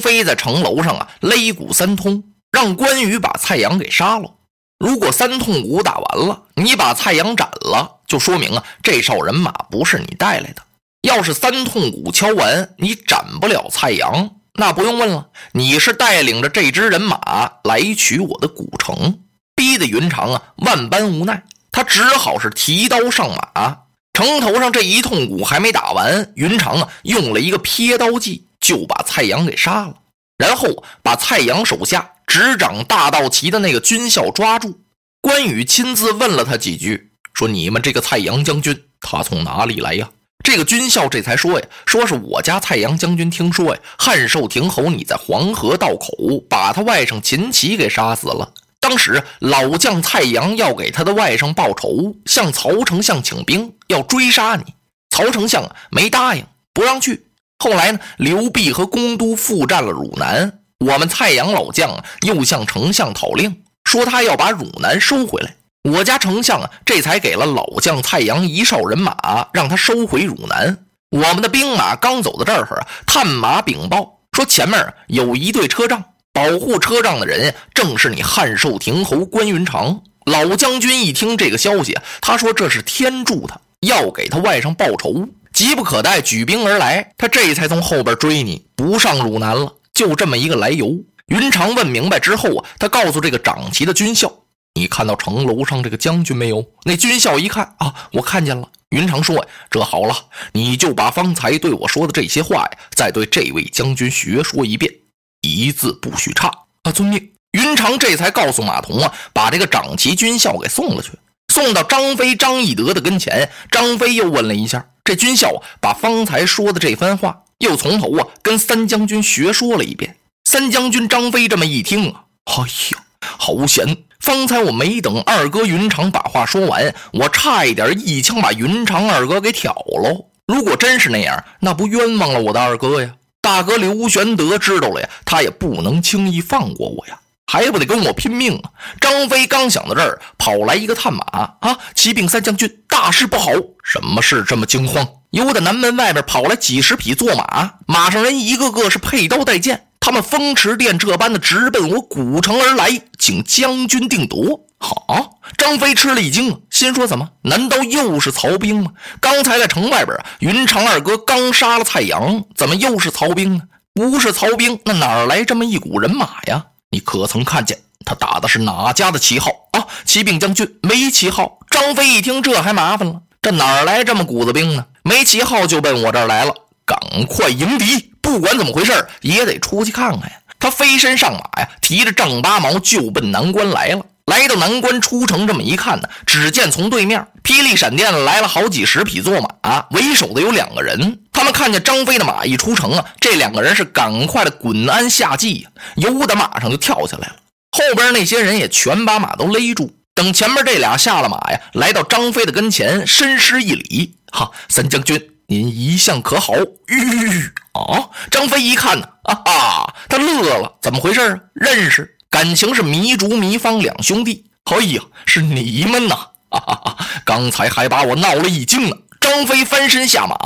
飞在城楼上啊擂鼓三通，让关羽把蔡阳给杀了。如果三通鼓打完了，你把蔡阳斩了，就说明啊这哨人马不是你带来的。要是三通鼓敲完，你斩不了蔡阳，那不用问了，你是带领着这支人马来取我的古城，逼得云长啊万般无奈，他只好是提刀上马。城头上这一通鼓还没打完，云长啊用了一个撇刀计，就把蔡阳给杀了，然后把蔡阳手下。执掌大道旗的那个军校抓住，关羽亲自问了他几句，说：“你们这个蔡阳将军，他从哪里来呀？”这个军校这才说呀：“说是我家蔡阳将军听说呀，汉寿亭侯你在黄河道口把他外甥秦琪给杀死了。当时老将蔡阳要给他的外甥报仇，向曹丞相请兵要追杀你，曹丞相没答应，不让去。后来呢，刘辟和公都复战了汝南。”我们蔡阳老将又向丞相讨令，说他要把汝南收回来。我家丞相啊，这才给了老将蔡阳一哨人马，让他收回汝南。我们的兵马刚走到这儿啊，探马禀报说前面有一队车仗，保护车仗的人正是你汉寿亭侯关云长。老将军一听这个消息，他说这是天助他，要给他外甥报仇，急不可待，举兵而来。他这才从后边追你，不上汝南了。就这么一个来由，云长问明白之后啊，他告诉这个掌旗的军校：“你看到城楼上这个将军没有？”那军校一看啊，我看见了。云长说：“这好了，你就把方才对我说的这些话呀，再对这位将军学说一遍，一字不许差。”啊，遵命。云长这才告诉马童啊，把这个掌旗军校给送了去，送到张飞、张翼德的跟前。张飞又问了一下这军校，把方才说的这番话。又从头啊跟三将军学说了一遍。三将军张飞这么一听啊，哎呀，好险！方才我没等二哥云长把话说完，我差一点一枪把云长二哥给挑喽。如果真是那样，那不冤枉了我的二哥呀？大哥刘玄德知道了呀，他也不能轻易放过我呀，还不得跟我拼命啊！张飞刚想到这儿，跑来一个探马啊，启禀三将军，大事不好！什么事这么惊慌？由得南门外边跑来几十匹坐马，马上人一个个是佩刀带剑，他们风驰电掣般的直奔我古城而来，请将军定夺。好，张飞吃了一惊啊，心说：怎么？难道又是曹兵吗？刚才在城外边啊，云长二哥刚杀了蔡阳，怎么又是曹兵呢？不是曹兵，那哪来这么一股人马呀？你可曾看见他打的是哪家的旗号啊？启禀将军，没旗号。张飞一听，这还麻烦了，这哪来这么股子兵呢？没旗号就奔我这儿来了，赶快迎敌！不管怎么回事也得出去看看呀。他飞身上马呀，提着丈八矛就奔南关来了。来到南关出城，这么一看呢，只见从对面霹雳闪电来了好几十匹坐马，为首的有两个人。他们看见张飞的马一出城啊，这两个人是赶快的滚鞍下骑呀，由的马上就跳下来了。后边那些人也全把马都勒住。等前面这俩下了马呀，来到张飞的跟前，深施一礼。哈，三将军，您一向可好？吁啊！张飞一看呢，啊啊，他乐了，怎么回事啊？认识，感情是糜竺、糜芳两兄弟。哎呀，是你们呐！哈哈哈，刚才还把我闹了一惊呢。张飞翻身下马，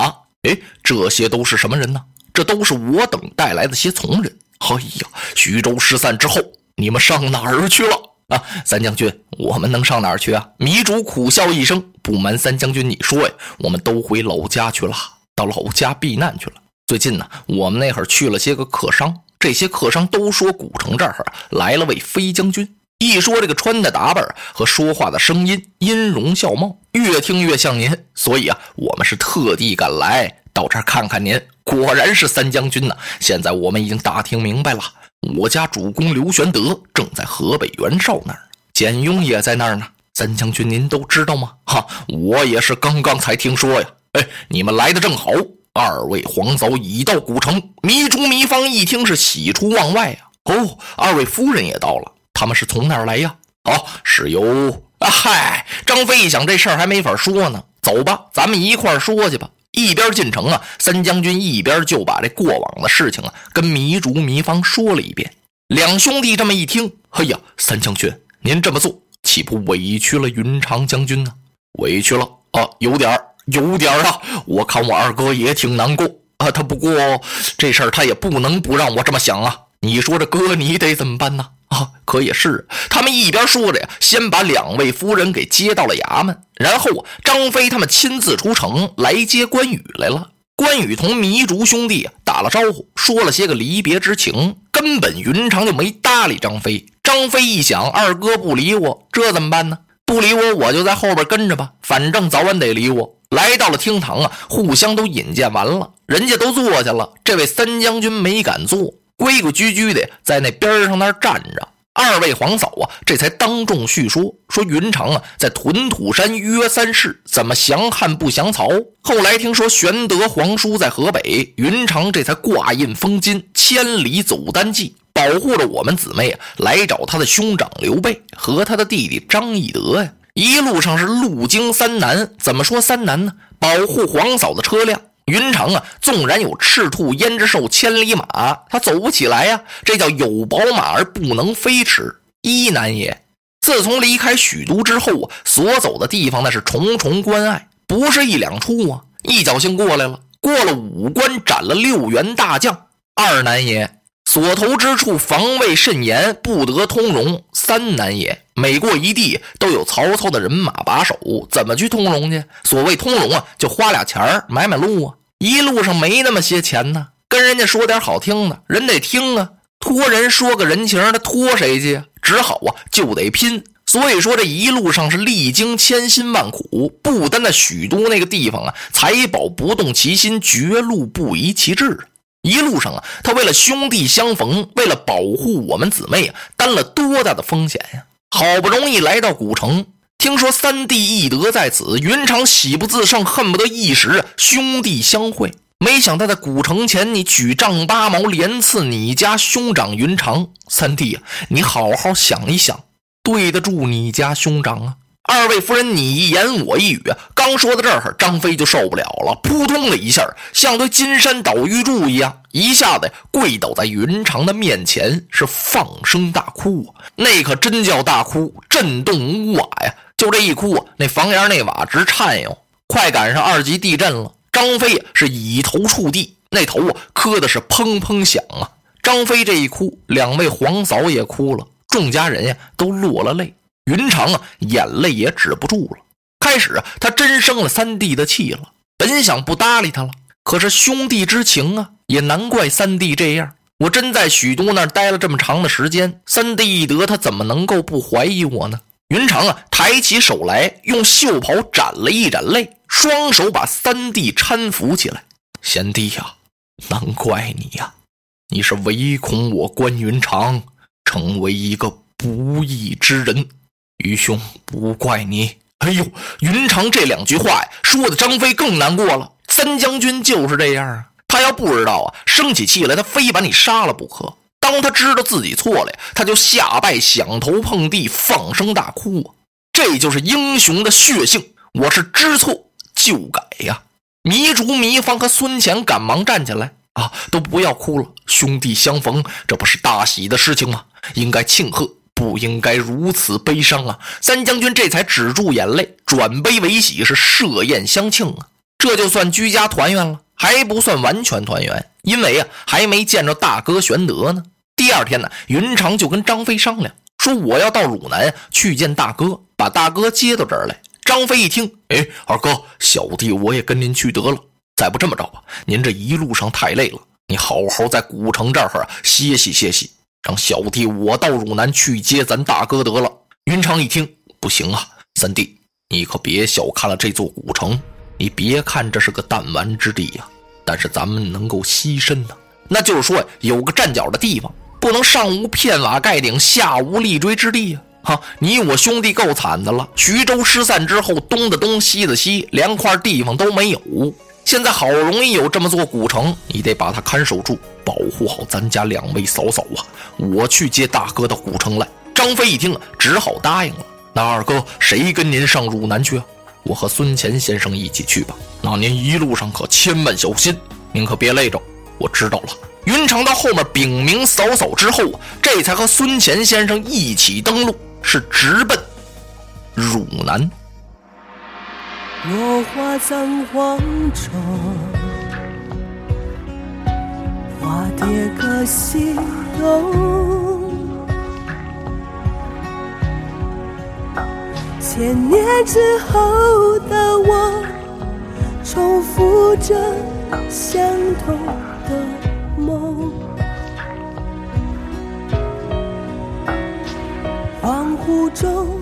哎，这些都是什么人呢？这都是我等带来的些从人。哎呀，徐州失散之后，你们上哪儿去了？啊，三将军，我们能上哪儿去啊？糜竺苦笑一声，不瞒三将军，你说呀，我们都回老家去了，到老家避难去了。最近呢，我们那会儿去了些个客商，这些客商都说古城这儿来了位飞将军。一说这个穿的打扮和说话的声音，音容笑貌，越听越像您，所以啊，我们是特地赶来到这儿看看您。果然是三将军呐！现在我们已经打听明白了。我家主公刘玄德正在河北袁绍那儿，简雍也在那儿呢。三将军，您都知道吗？哈，我也是刚刚才听说呀。哎，你们来的正好，二位皇嫂已到古城。糜竺、糜芳一听是喜出望外呀。哦，二位夫人也到了，他们是从哪儿来呀？哦，是由……啊嗨，张飞一想这事儿还没法说呢，走吧，咱们一块儿说去吧。一边进城啊，三将军一边就把这过往的事情啊跟糜竺、糜芳说了一遍。两兄弟这么一听，哎呀，三将军，您这么做岂不委屈了云长将军呢？委屈了啊，有点儿，有点啊。我看我二哥也挺难过。啊，他不过这事儿他也不能不让我这么想啊。你说这哥你得怎么办呢？啊，可也是。他们一边说着呀，先把两位夫人给接到了衙门，然后，张飞他们亲自出城来接关羽来了。关羽同糜竺兄弟打了招呼，说了些个离别之情，根本云长就没搭理张飞。张飞一想，二哥不理我，这怎么办呢？不理我，我就在后边跟着吧，反正早晚得理我。来到了厅堂啊，互相都引荐完了，人家都坐下了，这位三将军没敢坐，规规矩矩的在那边上那站着。二位皇嫂啊，这才当众叙说说云长啊，在屯土山约三世，怎么降汉不降曹？后来听说玄德皇叔在河北，云长这才挂印封金，千里走单骑，保护着我们姊妹啊，来找他的兄长刘备和他的弟弟张翼德呀。一路上是路经三难，怎么说三难呢？保护皇嫂的车辆。云长啊，纵然有赤兔胭脂兽千里马，他走不起来呀。这叫有宝马而不能飞驰。一难也。自从离开许都之后啊，所走的地方那是重重关隘，不是一两处啊。一侥幸过来了，过了五关，斩了六员大将。二难也。所投之处防卫甚严，不得通融。三难也。每过一地都有曹操的人马把守，怎么去通融去？所谓通融啊，就花俩钱儿买买路啊。一路上没那么些钱呢，跟人家说点好听的，人得听啊。托人说个人情，他托谁去？只好啊，就得拼。所以说这一路上是历经千辛万苦，不单在许都那个地方啊，财宝不动其心，绝路不移其志。一路上啊，他为了兄弟相逢，为了保护我们姊妹啊，担了多大的风险呀！好不容易来到古城，听说三弟义德在此，云长喜不自胜，恨不得一时兄弟相会。没想到在古城前，你举丈八矛连刺你家兄长云长。三弟啊，你好好想一想，对得住你家兄长啊！二位夫人，你一言我一语，刚说到这儿，张飞就受不了了，扑通的一下，像对金山倒玉柱一样，一下子跪倒在云长的面前，是放声大哭啊！那可真叫大哭，震动屋瓦呀！就这一哭啊，那房檐那瓦直颤悠。快赶上二级地震了，张飞是以头触地，那头啊磕的是砰砰响啊！张飞这一哭，两位皇嫂也哭了，众家人呀都落了泪。云长啊，眼泪也止不住了。开始啊，他真生了三弟的气了。本想不搭理他了，可是兄弟之情啊，也难怪三弟这样。我真在许都那儿待了这么长的时间，三弟一得，他怎么能够不怀疑我呢？云长啊，抬起手来，用袖袍沾了一沾泪，双手把三弟搀扶起来。贤弟呀，难怪你呀，你是唯恐我关云长成为一个不义之人。愚兄不怪你。哎呦，云长这两句话呀，说的张飞更难过了。三将军就是这样啊，他要不知道啊，生起气来，他非把你杀了不可。当他知道自己错了呀，他就下拜，响头碰地，放声大哭啊。这就是英雄的血性。我是知错就改呀。糜竺、糜芳和孙乾赶忙站起来啊，都不要哭了。兄弟相逢，这不是大喜的事情吗？应该庆贺。不应该如此悲伤啊！三将军这才止住眼泪，转悲为喜，是设宴相庆啊！这就算居家团圆了，还不算完全团圆，因为啊，还没见着大哥玄德呢。第二天呢，云长就跟张飞商量说：“我要到汝南去见大哥，把大哥接到这儿来。”张飞一听，哎，二哥，小弟我也跟您去得了。再不这么着吧，您这一路上太累了，你好好在古城这儿歇息歇息。让小弟我到汝南去接咱大哥得了。云长一听，不行啊，三弟，你可别小看了这座古城。你别看这是个弹丸之地呀，但是咱们能够栖身呢，那就是说有个站脚的地方，不能上无片瓦盖顶，下无立锥之地呀。哈，你我兄弟够惨的了。徐州失散之后，东的东，西的西，连块地方都没有。现在好容易有这么座古城，你得把它看守住，保护好咱家两位嫂嫂啊！我去接大哥到古城来。张飞一听啊，只好答应了。那二哥，谁跟您上汝南去啊？我和孙乾先生一起去吧。那您一路上可千万小心，您可别累着。我知道了。云长到后面禀明嫂嫂之后，这才和孙乾先生一起登陆，是直奔汝南。落花葬黄冢，花蝶各西东。千年之后的我，重复着相同的梦。恍惚中。